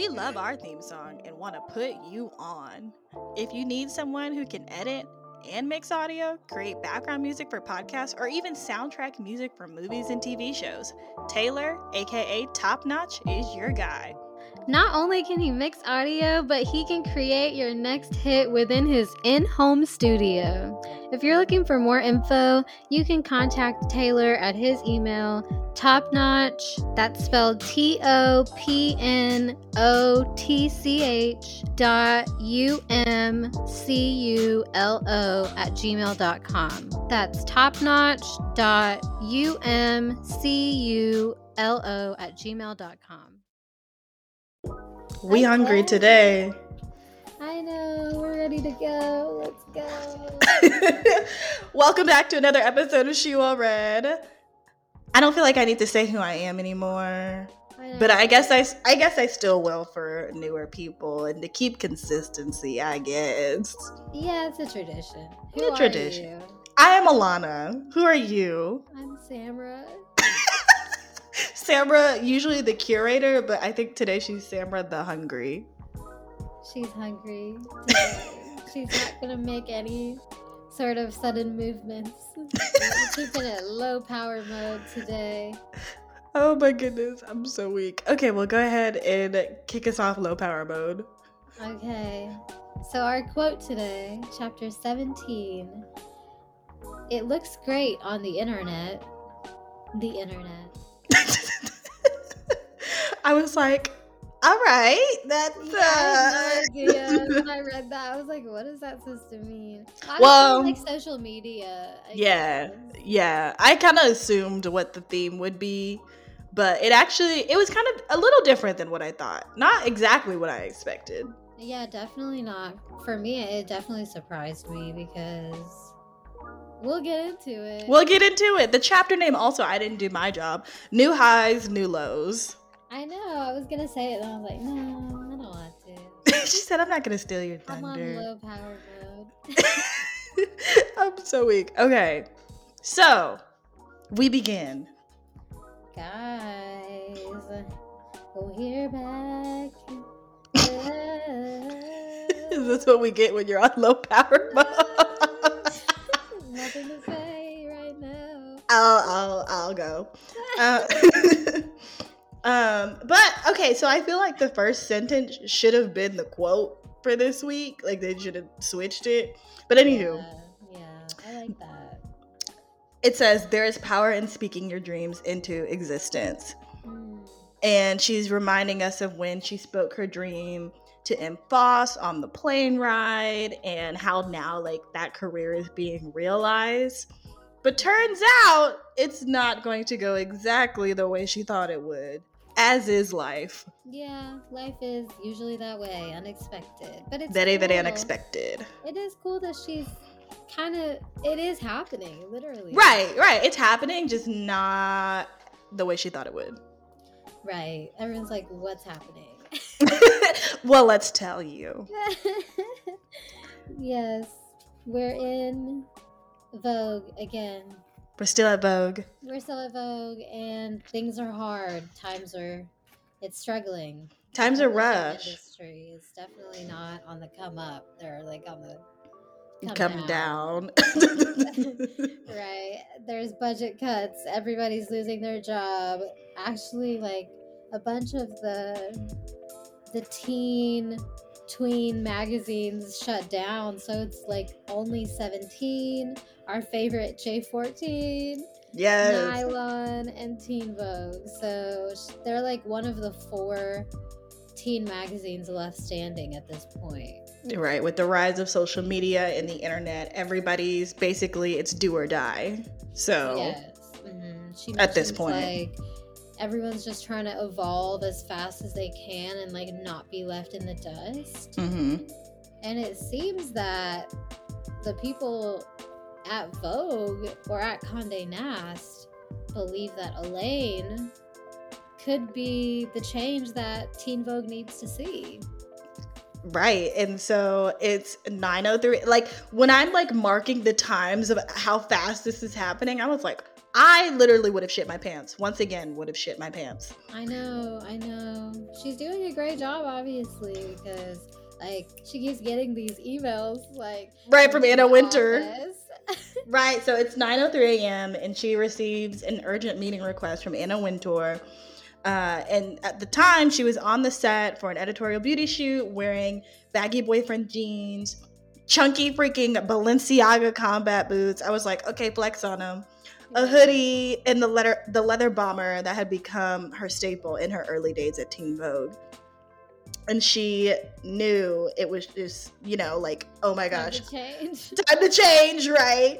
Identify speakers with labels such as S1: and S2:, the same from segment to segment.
S1: We love our theme song and want to put you on. If you need someone who can edit and mix audio, create background music for podcasts, or even soundtrack music for movies and TV shows, Taylor, aka Top Notch, is your guy.
S2: Not only can he mix audio, but he can create your next hit within his in home studio. If you're looking for more info, you can contact Taylor at his email, topnotch, that's spelled T O P N O T C H dot U M C U L O at gmail.com. That's topnotch dot U M C U L O at gmail.com.
S1: We hungry today.
S2: I know, we're ready to go. Let's go.
S1: Welcome back to another episode of She Well Read. I don't feel like I need to say who I am anymore.
S2: I
S1: But. I guess I, I guess I still will for newer people and to keep consistency, I guess.
S2: Yeah, it's a tradition. Who
S1: A
S2: are
S1: tradition.
S2: you?
S1: I am Alana. Who are you?
S2: I'm Samra.
S1: Samra, usually the curator, but I think today she's Samra the hungry.
S2: She's hungry. She's not gonna make any sort of sudden movements. Keeping it low power mode today.
S1: Oh my goodness, I'm so weak. Okay, well go ahead and kick us off low power mode.
S2: Okay. So our quote today, chapter 17. It looks great on the internet. The internet.
S1: I was like, all right, that's
S2: Yeah, I
S1: uh
S2: idea. When I read that, I was like, what is that supposed to mean? Obviously,
S1: Well-
S2: like social media. I
S1: Yeah.
S2: guess.
S1: yeah, I kind of assumed what the theme would be, but it actually it was kind of a little different than what I thought. Not exactly what I expected.
S2: Yeah, definitely not. For me, it definitely surprised me because we'll get into it.
S1: We'll get into it. The chapter name also I didn't do my job. New highs, new lows.
S2: I know. I was gonna say it, and I was like, no, I don't want to.
S1: she said I'm not to steal your thunder.
S2: I'm on low power mode.
S1: I'm so weak. Okay. So, we begin.
S2: Guys, oh, we're back.
S1: Is this what we get when you're on low power mode?
S2: Nothing to say right now.
S1: I'll I'll I'll go. Uh, um, but okay, so I feel like the first sentence should have been the quote for this week. Like they should have switched it. But anywho,
S2: Yeah, yeah, I like that.
S1: it says there is power in speaking your dreams into existence.
S2: Mm,
S1: And she's reminding us of when she spoke her dream to M. Foss on the plane ride and how now like that career is being realized. But turns out it's not going to go exactly the way she thought it would, as is life.
S2: Yeah, life is usually that way, unexpected. But it's
S1: Very, very unexpected.
S2: It is cool that she's kind of. It is happening, literally.
S1: Right, right. It's happening, just not the way she thought it would.
S2: Right. Everyone's like, "What's happening?"
S1: well, let's tell you.
S2: yes, we're in Vogue again.
S1: We're still at Vogue.
S2: We're still at Vogue, and things are hard. Times are. It's struggling.
S1: Times
S2: The
S1: are rough.
S2: Industry is definitely not on the come up. They're like on the
S1: Come, down.
S2: right. There's budget cuts. Everybody's losing their job. Actually, like a bunch of the the teen tween magazines shut down, so it's like only 17. Our favorite J14,
S1: yes.
S2: Nylon, and Teen Vogue. So they're like one of the four teen magazines left standing at this point.
S1: Right, with the rise of social media and the internet, everybody's basically it's do or die. So,
S2: Yes. mhm. She
S1: At this point.
S2: like everyone's just trying to evolve as fast as they can and like not be left in the dust.
S1: mhm.
S2: And it seems that the people at Vogue or at Condé Nast believe that Elaine could be the change that Teen Vogue needs to see.
S1: right. And so it's 903. Like when I'm like marking the times of how fast this is happening, I was like, I literally would have shit my pants. Once again, would have shit my pants.
S2: I know, I know. She's doing a great job, obviously, because like she keeps getting these emails, like
S1: right from Anna Wintour. Right, so it's 9:03 a.m. and she receives an urgent meeting request from Anna Wintour. Uh, and at the time, she was on the set for an editorial beauty shoot wearing baggy boyfriend jeans, chunky freaking Balenciaga combat boots. I was like, okay, flex on them. A hoodie and the leather the leather bomber that had become her staple in her early days at Teen Vogue. And she knew it was just, you know, like, oh my
S2: Time
S1: gosh,
S2: to change.
S1: time to change, right?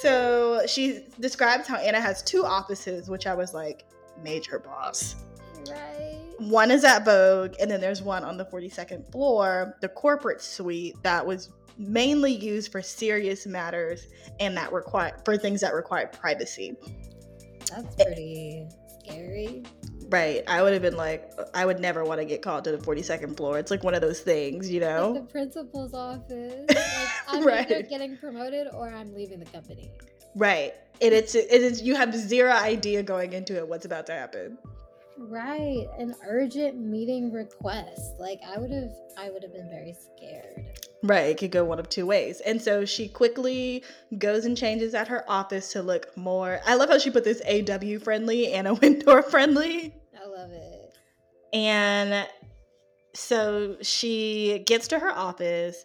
S1: So she describes how Anna has two offices, which I was like, major boss.
S2: right.
S1: One is at Vogue, and then there's one on the 42nd floor, the corporate suite that was mainly used for serious matters and that require for things that require privacy.
S2: That's pretty scary.
S1: Right. I would have been like, I would never want to get called to the 42nd floor. It's like one of those things, you know?
S2: Like the principal's office. Like, I'm either getting promoted or I'm leaving the company.
S1: Right. And it's it is you have zero idea going into it what's about to happen.
S2: Right. An urgent meeting request. Like I would have I would have been very scared.
S1: Right, it could go one of two ways. And so she quickly goes and changes at her office to look more. I love how she put this AW friendly and a Wintour friendly.
S2: I love it.
S1: And so she gets to her office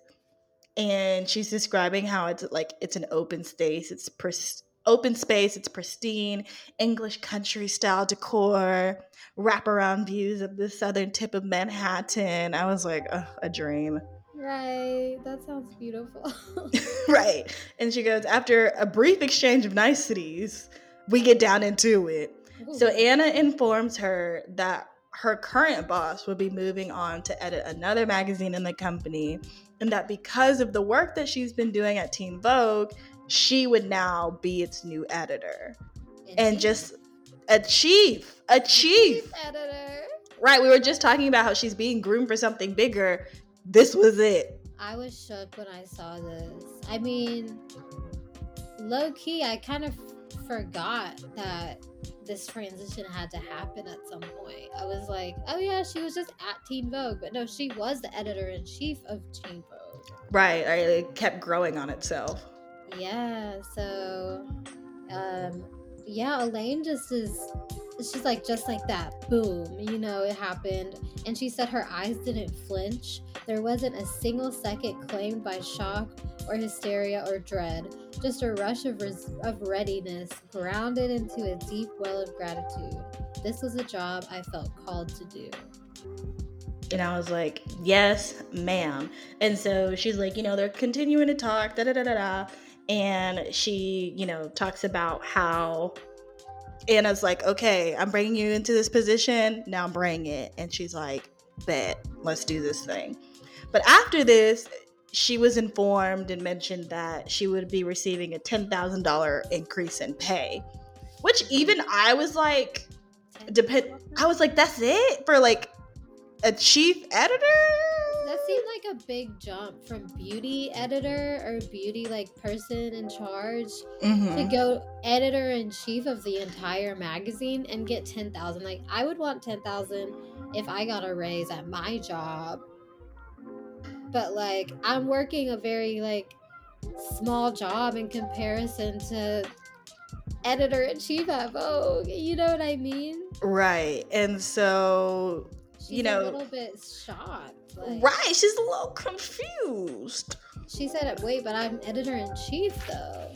S1: and she's describing how it's like it's an open space. It's pris- open space, it's pristine, English country style decor, wraparound views of the southern tip of Manhattan. I was like, a dream.
S2: Right. That sounds beautiful.
S1: right. And she goes, after a brief exchange of niceties, we get down into it. So Anna informs her that her current boss will be moving on to edit another magazine in the company, and that because of the work that she's been doing at Teen Vogue, she would now be its new editor. And
S2: chief-
S1: just a chief, a chief.
S2: editor.
S1: Right. We were just talking about how she's being groomed for something bigger. This was it.
S2: I was shook when I saw this. I mean, low key, I kind of forgot that this transition had to happen at some point. I was like, oh yeah, she was just at Teen Vogue, but no, she was the editor in chief of Teen Vogue.
S1: Right. right, It kept growing on itself.
S2: Yeah, so um yeah, Elaine just is she's like just like that. Boom, you know, it happened. And she said her eyes didn't flinch. There wasn't a single second claimed by shock or hysteria or dread. Just a rush of res- of readiness, grounded into a deep well of gratitude. This was a job I felt called to do.
S1: And I was like, yes, ma'am. And so she's like, you know, they're continuing to talk, da da da da da. And she, you know, talks about how Anna's like, okay, I'm bringing you into this position. Now bring it. And she's like, bet, let's do this thing. But after this, she was informed and mentioned that she would be receiving a $10,000 increase in pay, which even I was like, depend. I was like, that's it for like a chief editor.
S2: Seemed like a big jump from beauty editor or beauty like person in charge to
S1: Mhm.
S2: go editor in chief of the entire magazine and get 10,000. Like I would want 10,000 if I got a raise at my job. But like I'm working a very like small job in comparison to editor in chief at Vogue. You know what I mean?
S1: Right. And so,
S2: She's
S1: You know-
S2: a little bit shocked. Like,
S1: right, she's a little confused.
S2: She said, "Wait, but I'm editor in chief, though."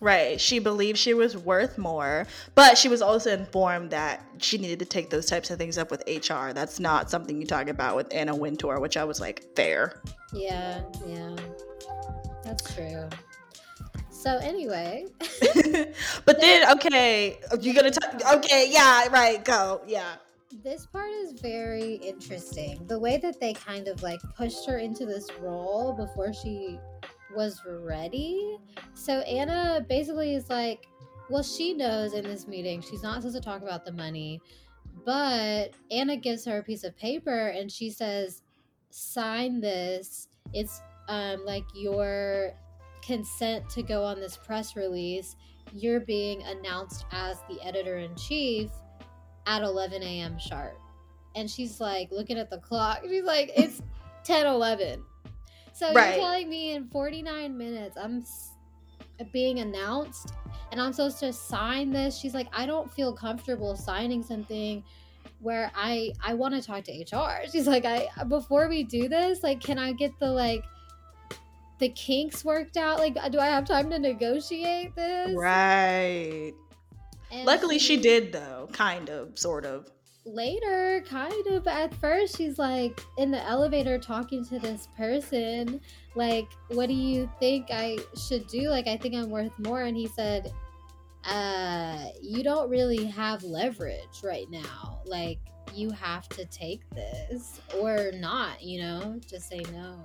S1: Right. She believed she was worth more, but she was also informed that she needed to take those types of things up with HR. That's not something you talk about with Anna Wintour, which I was like, fair.
S2: Yeah, yeah, that's true. So anyway,
S1: but then, okay, you're gonna talk. Okay, yeah, right, go, yeah.
S2: This part is very interesting. The way that they kind of like pushed her into this role before she was ready. So Anna basically is like, well, she knows in this meeting she's not supposed to talk about the money, but Anna gives her a piece of paper and she says, sign this. It's um like your consent to go on this press release, you're being announced as the editor in chief at 11 a.m. sharp. And she's like looking at the clock. She's like, it's 10 11. So
S1: Right.
S2: you're telling me in 49 minutes I'm being announced and I'm supposed to sign this? She's like, I don't feel comfortable signing something where I I want to talk to HR. She's like, I before we do this, like, can I get the like the kinks worked out? Like, do I have time to negotiate this?
S1: Right.
S2: And
S1: Luckily, she did though, kind of, sort of.
S2: later kind of at first she's like in the elevator talking to this person like what do you think i should do? Like i think i'm worth more. And he said uh you don't really have leverage right now. Like you have to take this or not you know? Just say no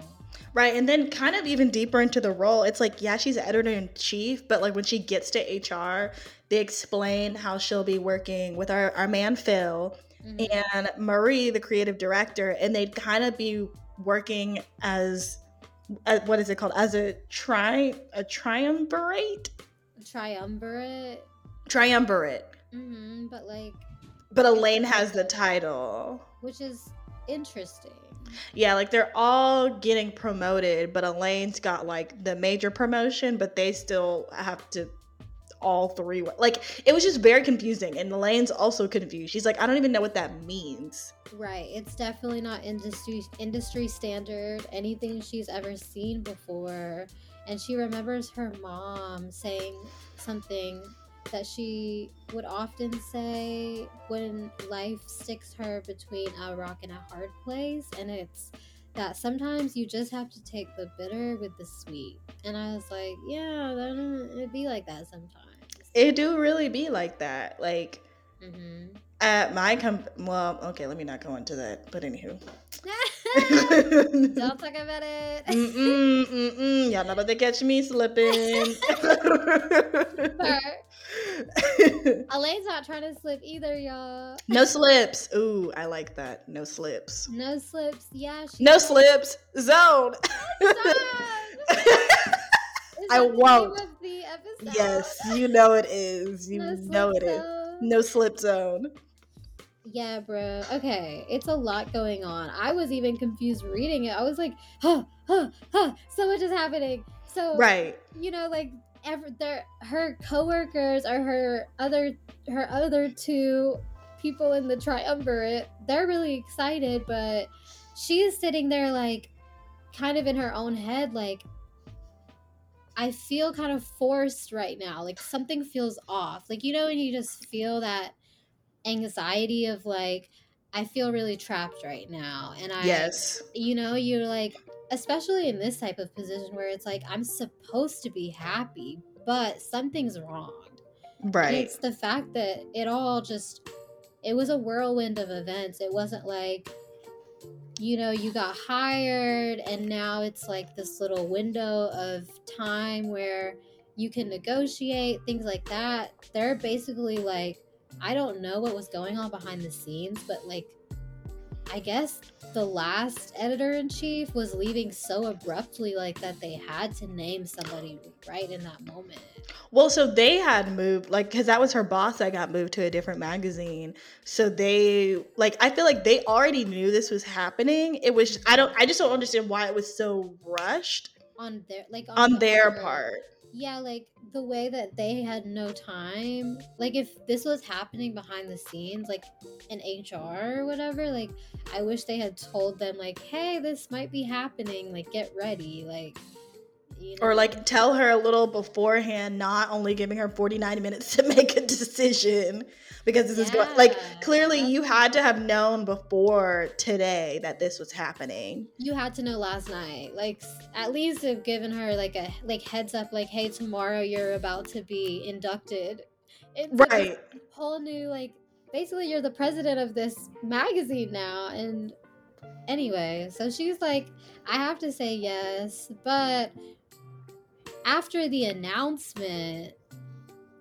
S1: Right. And then kind of even deeper into the role, it's like, yeah, she's editor in chief, but like when she gets to HR, they explain how she'll be working with our, our man Phil
S2: Mhm.
S1: and Marie, the creative director, and they'd kind of be working as uh, what is it called? As a tri a triumvirate?
S2: triumvirate
S1: Triumvirate.
S2: hmm but like
S1: But Elaine has the title.
S2: which is interesting
S1: Yeah, like they're all getting promoted, but Elaine's got like the major promotion, but they still have to all three like it was just very confusing and Elaine's also confused. She's like, I don't even know what that means.
S2: Right. It's definitely not industry industry standard, anything she's ever seen before. And she remembers her mom saying something that she would often say when life sticks her between a rock and a hard place. And it's that sometimes you just have to take the bitter with the sweet. And I was like, yeah, it'd be like that sometimes.
S1: It do really be like that. Like
S2: hmm
S1: at my comp well, okay, let me not go into that, but anywho.
S2: Don't talk about it.
S1: Mm-mm, mm-mm. Y'all not about to catch me slipping.
S2: Elaine's not trying to slip either, y'all.
S1: no slips. Ooh, I like that. No slips.
S2: No slips. Yeah.
S1: No slips. Zone. I
S2: the name
S1: won't. yes, you know it is. You
S2: No
S1: know it is. No slip zone.
S2: Yeah, bro. Okay, it's a lot going on. I was even confused reading it. I was like, huh, huh, huh. So much is happening. So
S1: Right.
S2: you know, like ever their her coworkers or her other her other two people in the triumvirate, they're really excited, but she's sitting there like kind of in her own head, like I feel kind of forced right now. Like something feels off. Like you know when you just feel that anxiety of like I feel really trapped right now and I
S1: Yes.
S2: you know you're like especially in this type of position where it's like i'm supposed to be happy but something's wrong and
S1: Right.
S2: it's the fact that it all just it was a whirlwind of events it wasn't like you know you got hired and now it's like this little window of time where you can negotiate things like that. They're basically like i don't know what was going on behind the scenes but like i guess the last editor in chief was leaving so abruptly like that they had to name somebody right in that moment
S1: Well, so they had moved, like, because that was her boss that got moved to a different magazine. So they, like, I feel like they already knew this was happening. It was, I don't, I just don't understand why it was so rushed
S2: on their like
S1: on their
S2: her-
S1: part.
S2: Yeah like the way that they had no time like if this was happening behind the scenes like in hr or whatever like i wish they had told them like hey this might be happening like get ready like you
S1: Or, like, tell her a little beforehand, not only giving her 49 minutes to make a decision because this is going, like, clearly you had to have known before today that this was happening.
S2: you had to know last night like at least have given her like a like heads up like hey tomorrow you're about to be inducted
S1: Right.
S2: whole new like basically you're the president of this magazine now and anyway so she's like i have to say yes but after the announcement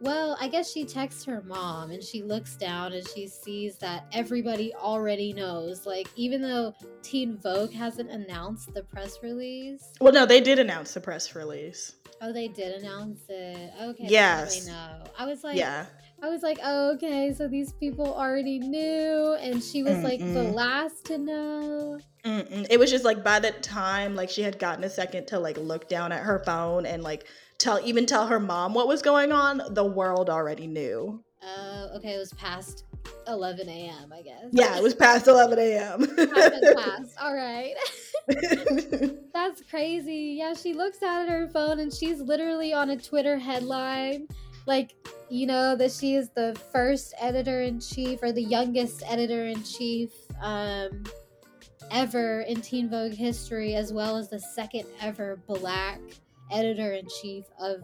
S2: Well, I guess she texts her mom and she looks down and she sees that everybody already knows. Like, even though Teen Vogue hasn't announced the press release.
S1: Well, no, they did announce the press release.
S2: Oh, they did announce it. Okay.
S1: Yes.
S2: I know. I was like,
S1: Yeah.
S2: I was like, oh, okay, so these people already knew, and she was like the last to know.
S1: Mm-mm. It was just like by the time like she had gotten a second to like look down at her phone and like tell even tell her mom what was going on, the world already knew.
S2: Oh, okay, it was past 11 a.m., I guess.
S1: Yeah, it was past 11 a.m.
S2: Past. All right. That's crazy. Yeah, she looks at her phone and she's literally on a Twitter headline. Like, you know, that she is the first editor in chief or the youngest editor in chief um, ever in Teen Vogue history, as well as the second ever black editor in chief of.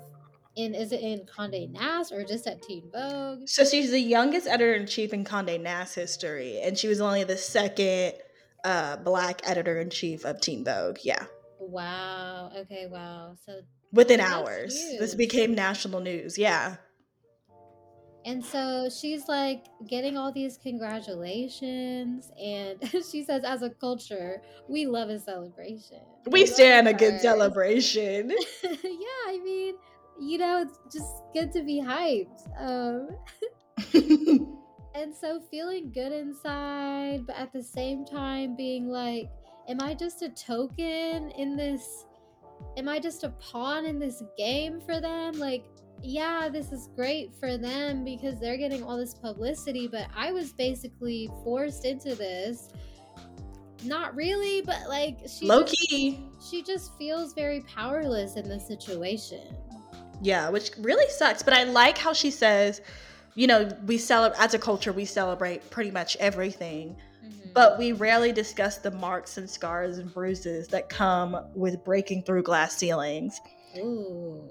S2: In, is it in Conde Nast or just at Teen Vogue?
S1: so she's the youngest editor in chief in Condé Nast history, and she was only the second uh, black editor in chief of Teen Vogue. Yeah,
S2: Wow. Okay. Wow. So
S1: within
S2: That's
S1: hours, this became national news. Yeah,
S2: And so she's like getting all these congratulations. And she says, as a culture, we love a celebration.
S1: we
S2: love
S1: stand a good celebration.
S2: yeah, I mean, you know, it's just good to be hyped. Um, and so feeling good inside, but at the same time being like, am I just a token in this? Am I just a pawn in this game for them? Like, yeah, this is great for them because they're getting all this publicity, but I was basically forced into this. Not really, but like she
S1: Low
S2: just-
S1: key.
S2: she just feels very powerless in this situation.
S1: Yeah, which really sucks. But I like how she says, you know, we celebrate as a culture, we celebrate pretty much everything, Mm-hmm. but we rarely discuss the marks and scars and bruises that come with breaking through glass ceilings,
S2: Ooh.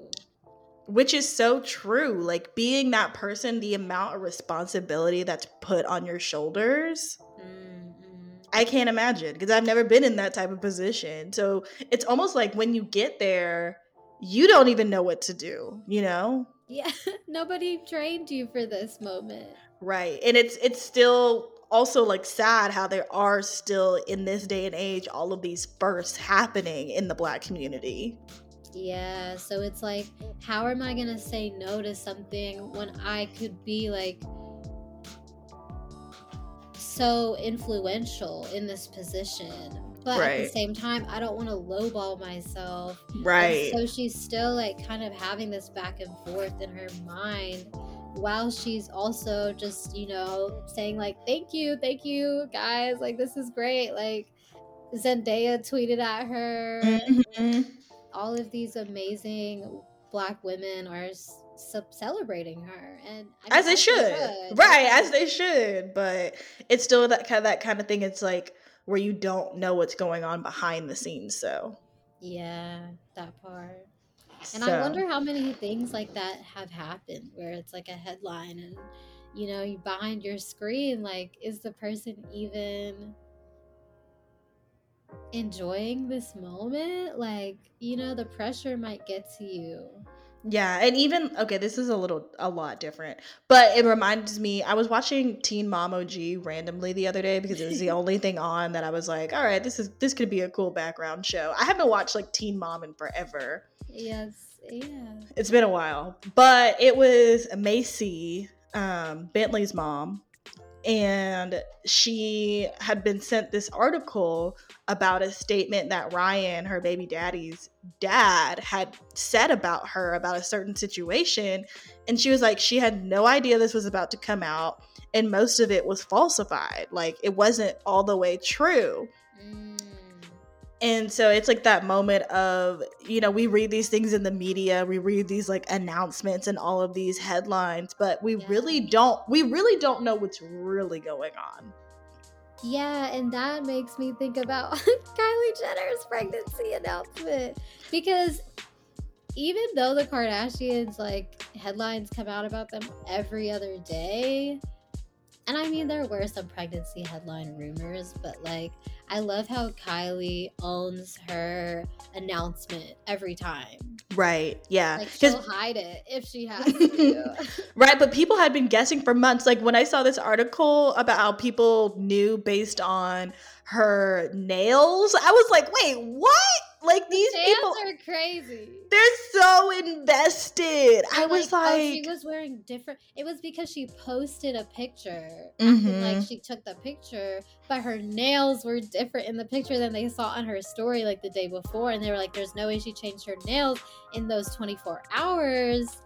S1: which is so true. Like being that person, the amount of responsibility that's put on your shoulders.
S2: Mm-mm.
S1: I can't imagine because I've never been in that type of position. So it's almost like when you get there, you don't even know what to do, you know?
S2: Yeah, nobody trained you for this moment.
S1: Right. And it's it's still also like sad how there are still in this day and age all of these firsts happening in the black community.
S2: Yeah, so it's like, how am I gonna say no to something when I could be like so influential in this position? But at the same time, I don't want to lowball myself. And
S1: Right.
S2: so she's still like kind of having this back and forth in her mind while she's also just, you know, saying like, thank you, thank you, guys. Like, this is great. Like, Zendaya tweeted at her.
S1: Mhm.
S2: All of these amazing black women are celebrating her. And I
S1: As they should. Right, as they should, but it's still that kind of that kind of thing it's like where you don't know what's going on behind the scenes so.
S2: Yeah, that part. And
S1: So-
S2: I wonder how many things like that have happened where it's like a headline and you know, you behind your screen, like, is the person even enjoying this moment? Like, you know, the pressure might get to you.
S1: Yeah, and even okay, this is a little a lot different, but it reminds me. I was watching Teen Mom OG randomly the other day because it was the only thing on that I was like, all right, this is this could be a cool background show. I haven't watched like Teen Mom in forever.
S2: Yes, yeah.
S1: It's been a while, but it was Macy, um, Bentley's mom, and she had been sent this article about a statement that Ryan, her baby daddy's dad, had said about her about a certain situation. And she was like, she had no idea this was about to come out, and most of it was falsified. Like, it wasn't all the way true.
S2: Mm,
S1: And so it's like that moment of, you know, we read these things in the media, we read these like announcements and all of these headlines, but we
S2: Yeah.
S1: really don't we really don't know what's really going on.
S2: Yeah, and that makes me think about Kylie Jenner's pregnancy announcement because even though the Kardashians like headlines come out about them every other day, and I mean there were some pregnancy headline rumors, but like I love how Kylie owns her announcement every time.
S1: Right. Yeah.
S2: Like she'll hide it if she has to.
S1: Right, but people had been guessing for months. Like when I saw this article about how people knew based on her nails, I was like, wait, what? Like these people,
S2: are crazy.
S1: they're so invested. I was
S2: oh,
S1: like,
S2: she was wearing different. It was because she posted a picture,
S1: Mhm.
S2: like she took the picture, but her nails were different in the picture than they saw on her story like the day before, and they were like, "There's no way she changed her nails in those 24 hours."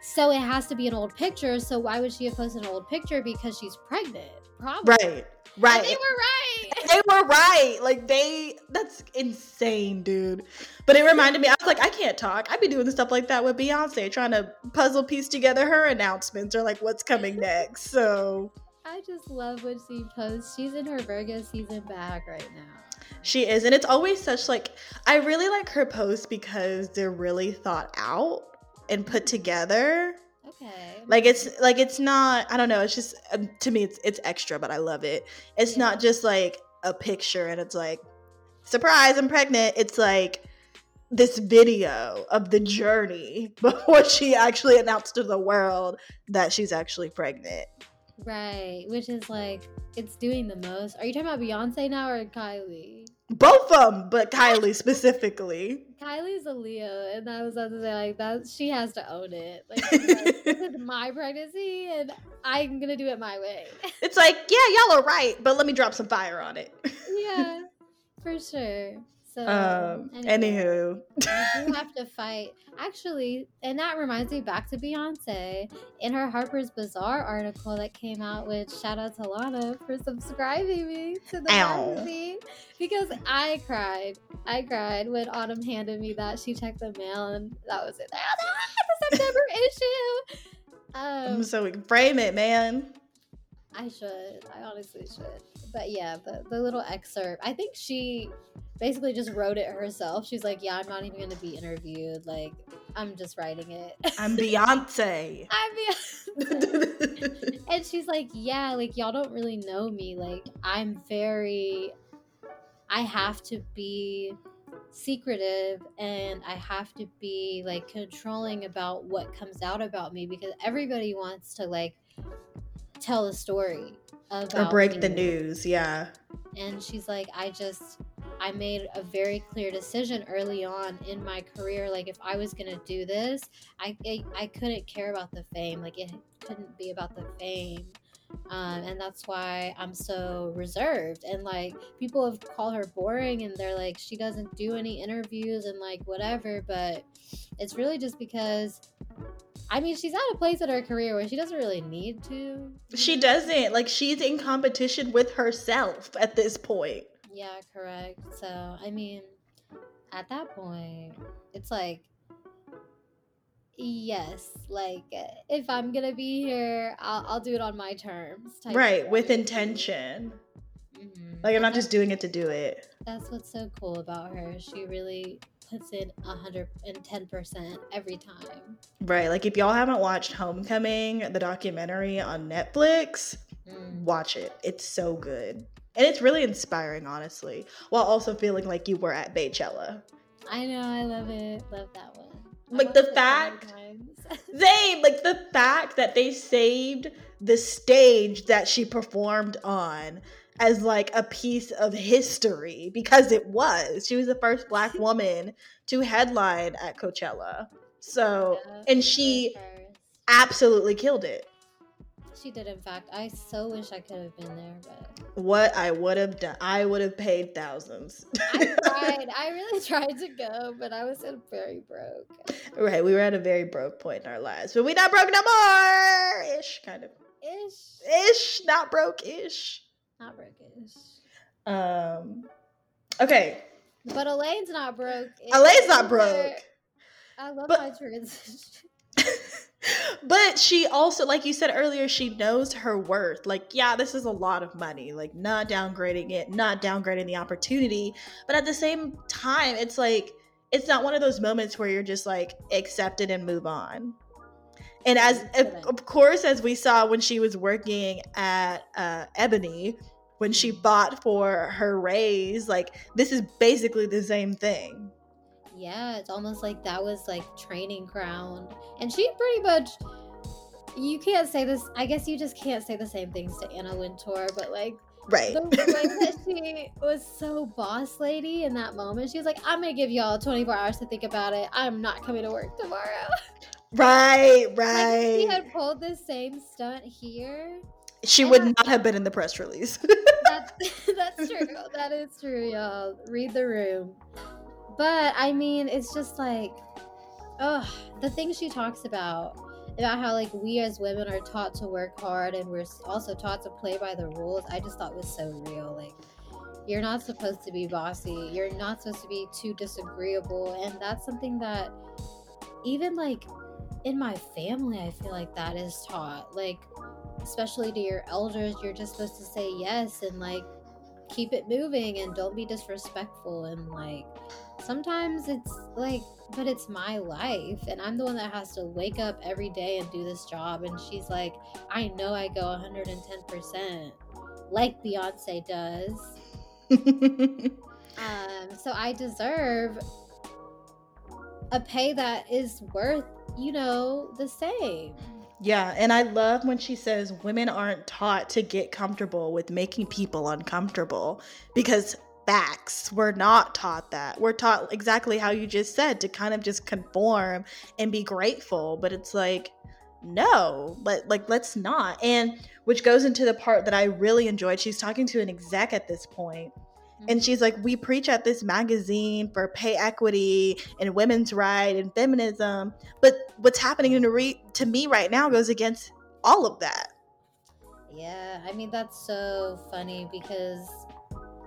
S2: So it has to be an old picture. So why would she have posted an old picture? Because she's pregnant. Probably.
S1: right, right.
S2: And they were right.
S1: they were right. Like they that's insane, dude. But it reminded me, I was like, I can't talk. I'd be doing stuff like that with Beyonce, trying to puzzle piece together her announcements or like what's coming next. So
S2: I just love when she posts. She's in her Virgo season bag right now.
S1: she is. And it's always such like I really like her posts because they're really thought out and put together.
S2: Okay.
S1: Like it's like it's not I don't know, it's just um, to me it's it's extra, but I love it. It's
S2: Yeah.
S1: not just like a picture and it's like surprise, I'm pregnant. It's like this video of the journey before she actually announced to the world that she's actually pregnant.
S2: Right, which is like it's doing the most. Are you talking about Beyonce now or Kylie?
S1: Both of them, but Kylie specifically.
S2: Kylie's a Leo, and I was about to say like that. She has to own it. Like, like, this is my pregnancy, and I'm gonna do it my way.
S1: It's like, yeah, y'all are right, but let me drop some fire on it.
S2: yeah, for sure. So,
S1: Um,
S2: anyway.
S1: anywho.
S2: you have to fight. Actually, and that reminds me back to Beyonce in her Harper's Bazaar article that came out. Which shout out to Lana for subscribing me to the
S1: Ow.
S2: magazine because I cried. I cried when Autumn handed me that. She checked the mail and that was it. "Ah, the September issue.
S1: I'm
S2: Um,
S1: so we can frame it, man.
S2: I should. I honestly should. But yeah, the, the little excerpt. I think she basically just wrote it herself. She's like, yeah, I'm not even going to be interviewed. Like, I'm just writing it.
S1: I'm Beyonce.
S2: I'm Beyonce. and she's like, yeah, like, y'all don't really know me. Like, I'm very. I have to be secretive and I have to be like controlling about what comes out about me because everybody wants to like tell a story
S1: or break the news, yeah.
S2: and she's like i just i made a very clear decision early on in my career like if i was gonna do this i i, I couldn't care about the fame like it couldn't be about the fame um, and that's why i'm so reserved and like people have called her boring and they're like she doesn't do any interviews and like whatever but it's really just because i mean she's at a place in her career where she doesn't really need to
S1: She doesn't. Like she's in competition with herself at this point.
S2: Yeah, correct. So, I mean, at that point, it's like, yes, like if I'm gonna be here, I'll, I'll do it on my terms. type
S1: Right, with
S2: thing.
S1: intention.
S2: Mhm.
S1: Like I'm
S2: And
S1: not just doing it to do it.
S2: That's what's so cool about her. She really puts in a hundred and ten percent every time.
S1: Right. Like if y'all haven't watched Homecoming, the documentary on Netflix,
S2: Mm.
S1: watch it. It's so good. And it's really inspiring, honestly, while also feeling like you were at Baychella.
S2: I know, I love it. Love that one.
S1: Like the
S2: it so many
S1: fact-. They like the fact that they saved the stage that she performed on as like a piece of history because it was. She was the first black woman to headline at Coachella. So,
S2: Yeah,
S1: and
S2: she
S1: she
S2: was first.
S1: absolutely killed it.
S2: She did, in fact. I so wish I could have been there, but
S1: What I would have done, I would have paid thousands.
S2: I tried. I really tried to go, but I was very broke.
S1: right, we were at a very broke point in our lives, but we not broke no more. Ish, kind of.
S2: Ish.
S1: Ish, not broke. Ish.
S2: Not broke-ish.
S1: Um. Okay,
S2: But Elaine's not broke.
S1: Elaine's not broke.
S2: I love
S1: But-
S2: my transition.
S1: but she also, like you said earlier, she knows her worth. Like, yeah, this is a lot of money. Like, not downgrading it, not downgrading the opportunity. But at the same time, it's like, it's not one of those moments where you're just like, accept it and move on. And as, of, course, as we saw when she was working at uh, Ebony, when she bought for her raise. Like, this is basically the same thing.
S2: Yeah, it's almost like that was like training ground. And she pretty much you can't say this I guess you just can't say the same things to Anna Wintour, but like
S1: Right.
S2: the way that she was so boss lady in that moment. She was like, I'm gonna give y'all 24 hours to think about it. I'm not coming to work tomorrow.
S1: right, right.
S2: if she had pulled the same stunt here.
S1: she would not have been in the press release.
S2: That's that's true. That is true, y'all. Read the room. But I mean, it's just like, oh, the things she talks about about how like we as women are taught to work hard and we're also taught to play by the rules. I just thought was so real. Like, you're not supposed to be bossy. You're not supposed to be too disagreeable, and that's something that even like in my family, I feel like that is taught. Like, especially to your elders, you're just supposed to say yes and like keep it moving and don't be disrespectful and like sometimes it's like but it's my life and I'm the one that has to wake up every day and do this job and she's like I know I go 110% like Beyonce does. Um so I deserve a pay that is worth you know the same.
S1: Yeah, and I love when she says women aren't taught to get comfortable with making people uncomfortable because facts, we're not taught that. We're taught exactly how you just said to kind of just conform and be grateful, but it's like no, let like let's not. And which goes into the part that I really enjoyed. She's talking to an exec at this point and mm-hmm. she's like, We preach at this magazine for pay equity and women's right and feminism. But what's happening to, re- to me right now goes against all of that.
S2: Yeah, I mean that's so funny because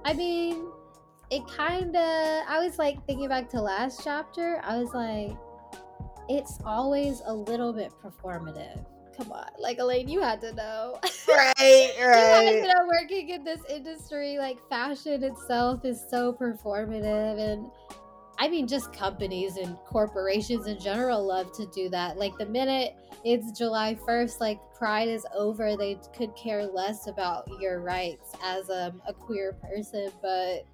S2: I mean it kind of I was like thinking back to last chapter. I was like it's always a little bit performative. Come on. Like Elaine, you had to know.
S1: Right, right.
S2: you had to know working in this industry like fashion itself is so performative and I mean, just companies and corporations in general love to do that. Like the minute it's July 1st, like Pride is over, they could care less about your rights as um, a queer person, but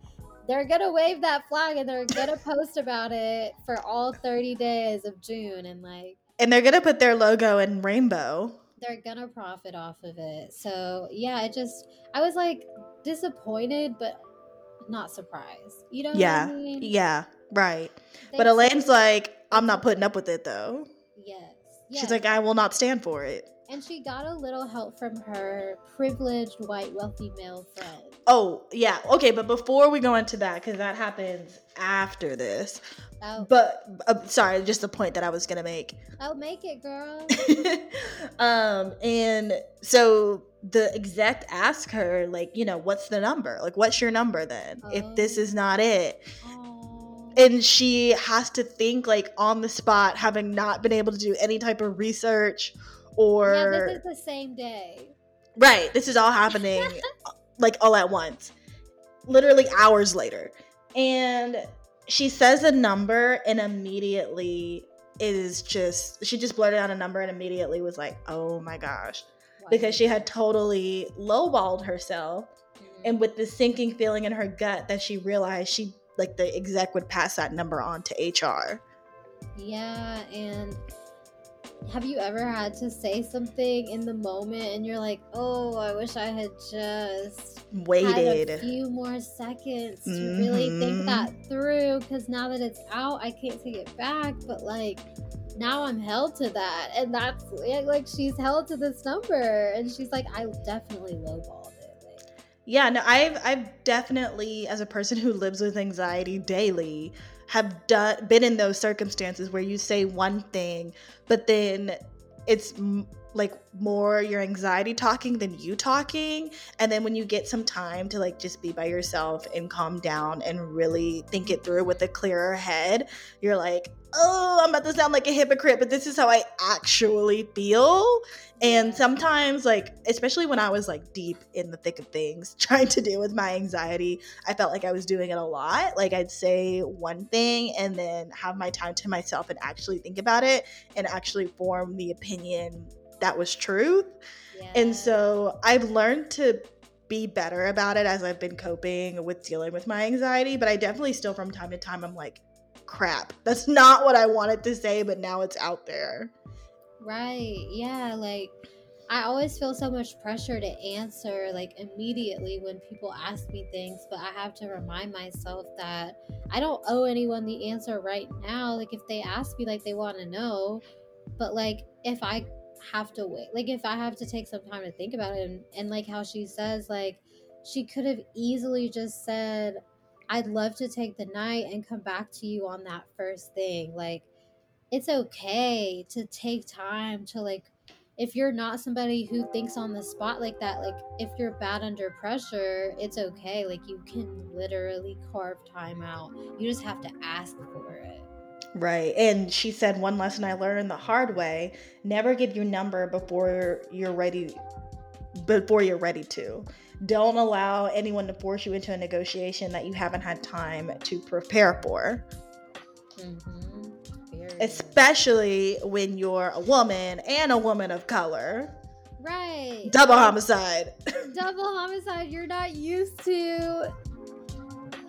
S2: they're gonna wave that flag and they're gonna post about it for all 30 days of June, and like
S1: And they're going to put their logo in rainbow.
S2: they're gonna profit off of it. So yeah, it just I was like disappointed, but not surprised. You know? what I
S1: Yeah.
S2: mean?
S1: Yeah, right.
S2: They
S1: But Elaine's like, I'm not putting up with it though.
S2: yes.
S1: She's like, I will not stand for it.
S2: And she got a little help from her privileged white wealthy male friend.
S1: Oh, yeah. Okay, but before we go into that, because that happens after this.
S2: Oh,
S1: But uh, sorry, just the point that I was going to make.
S2: I'll make it, girl.
S1: um, and so the exec asked her, like, you know, what's the number? Like, what's your number then? If this
S2: Oh.
S1: is not it.
S2: Aw.
S1: And she has to think like on the spot, having not been able to do any type of research or
S2: yeah, this is the same day.
S1: Right. This is all happening like all at once. Literally hours later. And she says a number and immediately is just she just blurted out a number and immediately was like, "Oh my gosh." Because she had totally lowballed herself
S2: Mhm.
S1: and with the sinking feeling in her gut that she realized she like the exec would pass that number on to HR.
S2: Yeah, and have you ever had to say something in the moment and you're like, oh, I wish I had just had a few more seconds to really
S1: Mhm.
S2: think that through because now that it's out, I can't take it back. But like, now I'm held to that, and that's like she's held to this number, and she's like, I definitely lowballed it. Like,
S1: Yeah, no, I've I've definitely, as a person who lives with anxiety daily, have done been in those circumstances where you say one thing, but then it's like more your anxiety talking than you talking, and then when you get some time to like just be by yourself and calm down and really think it through with a clearer head, you're like, oh, I'm about to sound like a hypocrite, but this is how I actually feel. And sometimes, like, especially when I was like deep in the thick of things, trying to deal with my anxiety, I felt like I was doing it a lot. Like, I'd say one thing and then have my time to myself and actually think about it and actually form the opinion that was truth.
S2: yeah.
S1: And so I've learned to be better about it as I've been coping with dealing with my anxiety, but I definitely still from time to time I'm like, crap, that's not what I wanted to say, but now it's out there.
S2: Right. Yeah. Like, I always feel so much pressure to answer like immediately when people ask me things, but I have to remind myself that I don't owe anyone the answer right now. Like, if they ask me, like, they want to know, but like, if I have to wait, like, if I have to take some time to think about it, and, and like how she says, like, she could have easily just said, I'd love to take the night and come back to you on that first thing. Like, it's okay to take time to like if you're not somebody who thinks on the spot like that like if you're bad under pressure it's okay. Like you can literally carve time out. You just have to ask for it
S1: right and she said one lesson i learned the hard way never give your number before you're ready before you're ready to don't allow anyone to force you into a negotiation that you haven't had time to prepare for mm-hmm especially when you're a woman and a woman of color.
S2: Right.
S1: Double homicide.
S2: Double homicide. You're not used to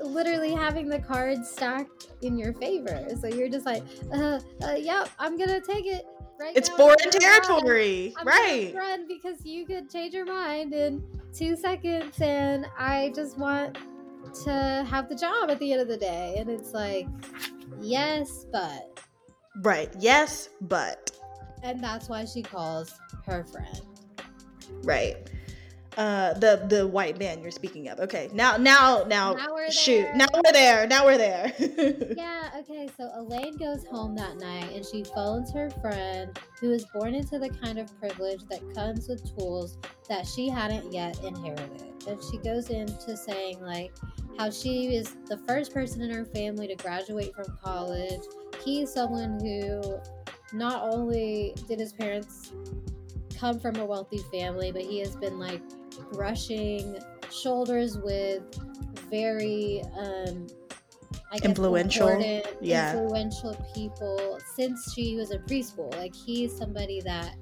S2: literally having the cards stacked in your favor. So you're just like, uh, uh yep, I'm gonna take it.
S1: Right it's foreign territory,
S2: run.
S1: right?
S2: Run because you could change your mind in two seconds, and I just want to have the job at the end of the day. And it's like, yes, but
S1: Right. Yes, but.
S2: And that's why she calls her friend.
S1: Right. Uh, the the white man you're speaking of. Okay, now now now, now shoot. Now we're there. Now we're there.
S2: yeah. Okay. So Elaine goes home that night and she phones her friend who is born into the kind of privilege that comes with tools that she hadn't yet inherited. And she goes into saying like how she is the first person in her family to graduate from college he's someone who not only did his parents come from a wealthy family, but he has been like brushing shoulders with very um guess
S1: influential yeah
S2: influential people since she was in preschool. Like he's somebody that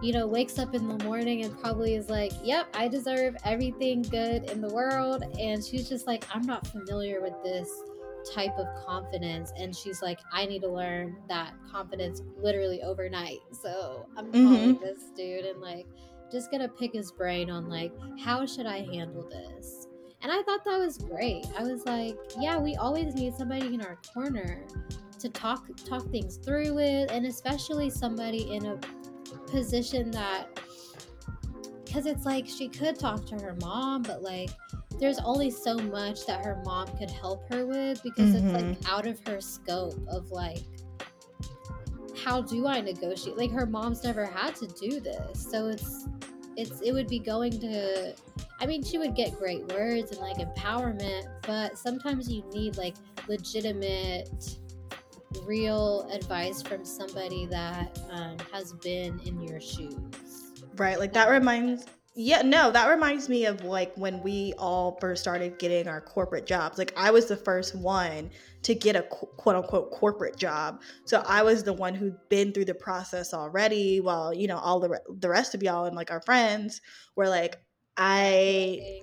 S2: you know wakes up in the morning and probably is like, "Yep, I deserve everything good in the world." And she's just like, "I'm not familiar with this." type of confidence and she's like i need to learn that confidence literally overnight so i'm mm-hmm. calling this dude and like just gonna pick his brain on like how should i handle this and i thought that was great i was like yeah we always need somebody in our corner to talk talk things through with and especially somebody in a position that because it's like she could talk to her mom but like there's only so much that her mom could help her with because mm-hmm. it's like mm-hmm. out of her scope of like how do I negotiate? Like her mom's never had to do this. So it's it's it would be going to I mean she would get great words and like empowerment, but sometimes you need like legitimate real advice from somebody that um, has been in your shoes.
S1: Right, like that reminds yeah, no, that reminds me of like when we all first started getting our corporate jobs. Like I was the first one to get a quote unquote corporate job. So I was the one who'd been through the process already while, you know, all the re- the rest of y'all and like our friends were like I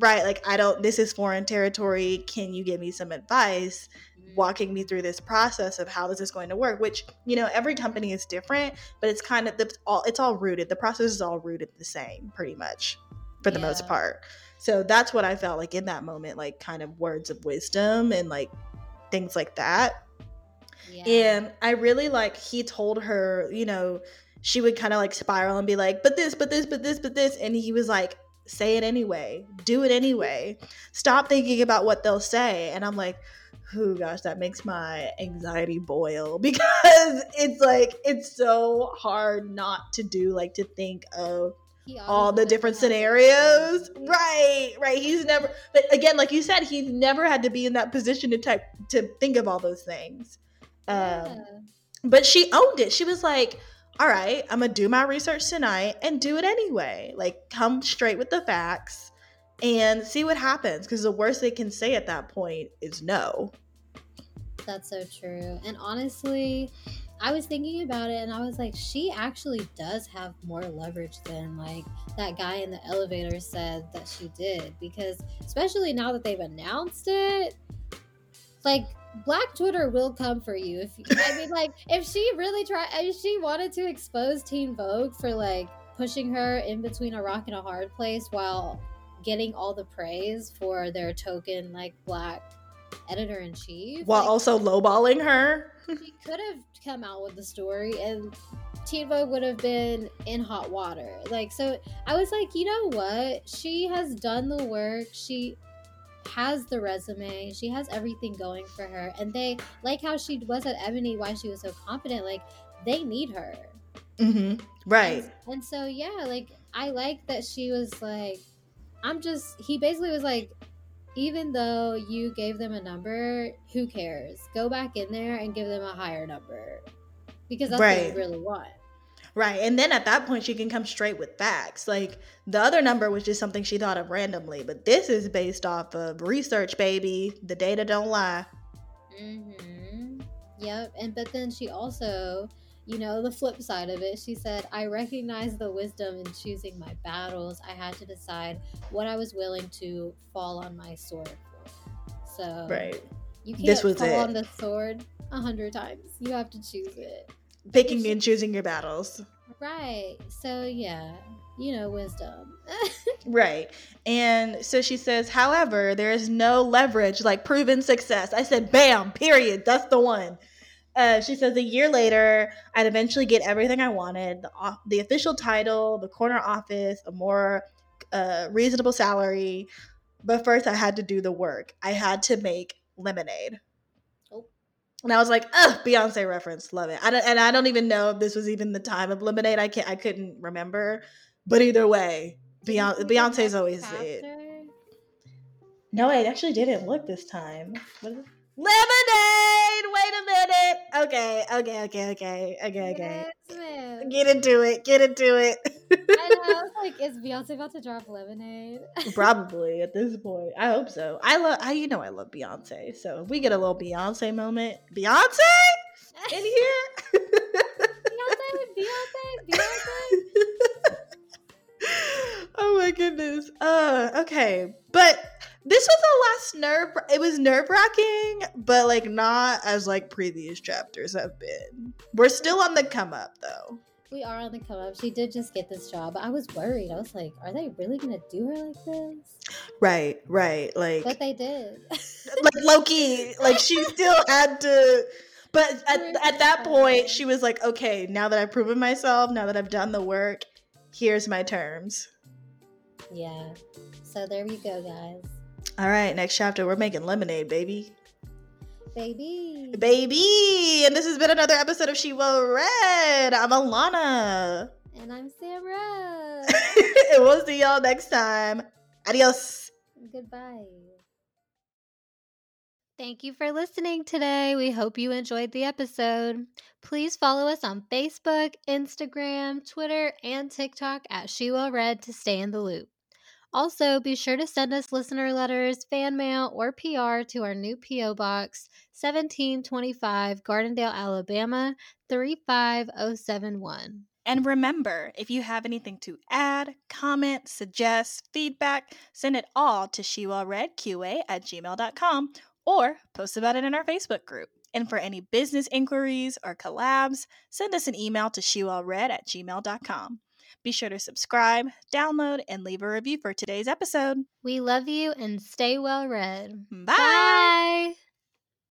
S1: Right, like I don't this is foreign territory. Can you give me some advice? Walking me through this process of how this is going to work which you know every company is different but it's kind of the, all it's all rooted the process is all rooted the same pretty much for the yeah. most part. So that's what i felt like in that moment like kind of words of wisdom and like things like that. Yeah. and i really like he told her you know she would kind of like spiral and be like but this but this but this but this and he was like say it anyway. Do it anyway. Stop thinking about what they'll say. And i'm like oh gosh, that makes my anxiety boil because it's like it's so hard not to do, like to think of all the different scenarios. Right, right. He's never, but again, like you said, he's never had to be in that position to type to think of all those things. Um, yeah. But she owned it. She was like, "All right, I'm gonna do my research tonight and do it anyway. Like, come straight with the facts." And see what happens because the worst they can say at that point is no.
S2: That's so true. And honestly, I was thinking about it and I was like, she actually does have more leverage than like that guy in the elevator said that she did. Because especially now that they've announced it, like Black Twitter will come for you. If I mean, like, if she really tried, if she wanted to expose Teen Vogue for like pushing her in between a rock and a hard place while getting all the praise for their token like black editor in chief,
S1: while
S2: like,
S1: also lowballing her.
S2: she could have come out with the story and Teen Vogue would have been in hot water. Like, so I was like, you know what? She has done the work. She has the resume. She has everything going for her. And they, like how she was at Ebony, why she was so confident, like, they need her.
S1: Mm-hmm. Right.
S2: And, and so, yeah, like, I like that she was like, I'm just, he basically was like, even though you gave them a number, who cares? Go back in there and give them a higher number because that's
S1: Right.
S2: what you really want.
S1: Right. And then at that point, she can come straight with facts. Like the other number was just something she thought of randomly, but this is based off of research, baby. The data don't lie.
S2: Mm-hmm. Yep. And but then she also, you know, the flip side of it, she said, I recognize the wisdom in choosing my battles. I had to decide what I was willing to fall on my sword for. So
S1: Right.
S2: you can't
S1: This was
S2: fall
S1: it.
S2: on the sword a hundred times. You have to choose it.
S1: Picking and choosing your battles.
S2: Right. So yeah, you know, wisdom.
S1: Right. And so she says, however, there is no leverage like proven success. I said, bam, period. That's the one. Uh, she says, a year later, I'd eventually get everything I wanted the, o- the official title, the corner office, a more uh, reasonable salary. But first, I had to do the work. I had to make lemonade.
S2: Oh.
S1: And I was like, ugh, Beyonce reference, love it. I don't, and I don't even know if this was even the time of lemonade. I can't, I couldn't remember. But either way, Beyonce, Beyonce's always it. No, I actually didn't look this time. What is it? Lemonade! Wait a minute. Okay, okay, okay, okay, okay, okay.
S2: Yes.
S1: Get into it. Get into it.
S2: I know. I was like, is Beyonce about to drop lemonade?
S1: Probably at this point. I hope so. I love. I you know I love Beyonce. So if we get a little Beyonce moment. Beyonce in here.
S2: Beyonce, Beyonce, Beyonce.
S1: oh my goodness. Uh, okay, but this was the last nerve. It was nerve wracking, but like not as like previous chapters have been. We're still on the come up though.
S2: We are on the come up. She did just get this job. I was worried. I was like, are they really gonna do her like this?
S1: Right, right. Like,
S2: But they did.
S1: like lowkey. Like she still had to. But at, at that point, she was like, okay, now that I've proven myself, now that I've done the work, here's my terms.
S2: yeah. So there you go, guys.
S1: All right, next chapter, we're making lemonade, baby.
S2: Baby.
S1: baby. And this has been another episode of She Well Read. I'm Alana.
S2: And I'm Sarah.
S1: and we'll see y'all next time. Adios.
S2: Goodbye. Thank you for listening today. We hope you enjoyed the episode. Please follow us on Facebook, Instagram, Twitter, and TikTok at She Well Read to stay in the loop. Also, be sure to send us listener letters, fan mail, or PR to our new P.O. Box 1725 Gardendale, Alabama 35071.
S1: And remember, if you have anything to add, comment, suggest, feedback, send it all to shewellreadqa at gmail.com or post about it in our Facebook group. And for any business inquiries or collabs, send us an email to shewellread at gmail.com. Be sure to subscribe, download, and leave a review for today's episode.
S2: We love you and stay well read.
S1: Bye.
S2: Bye.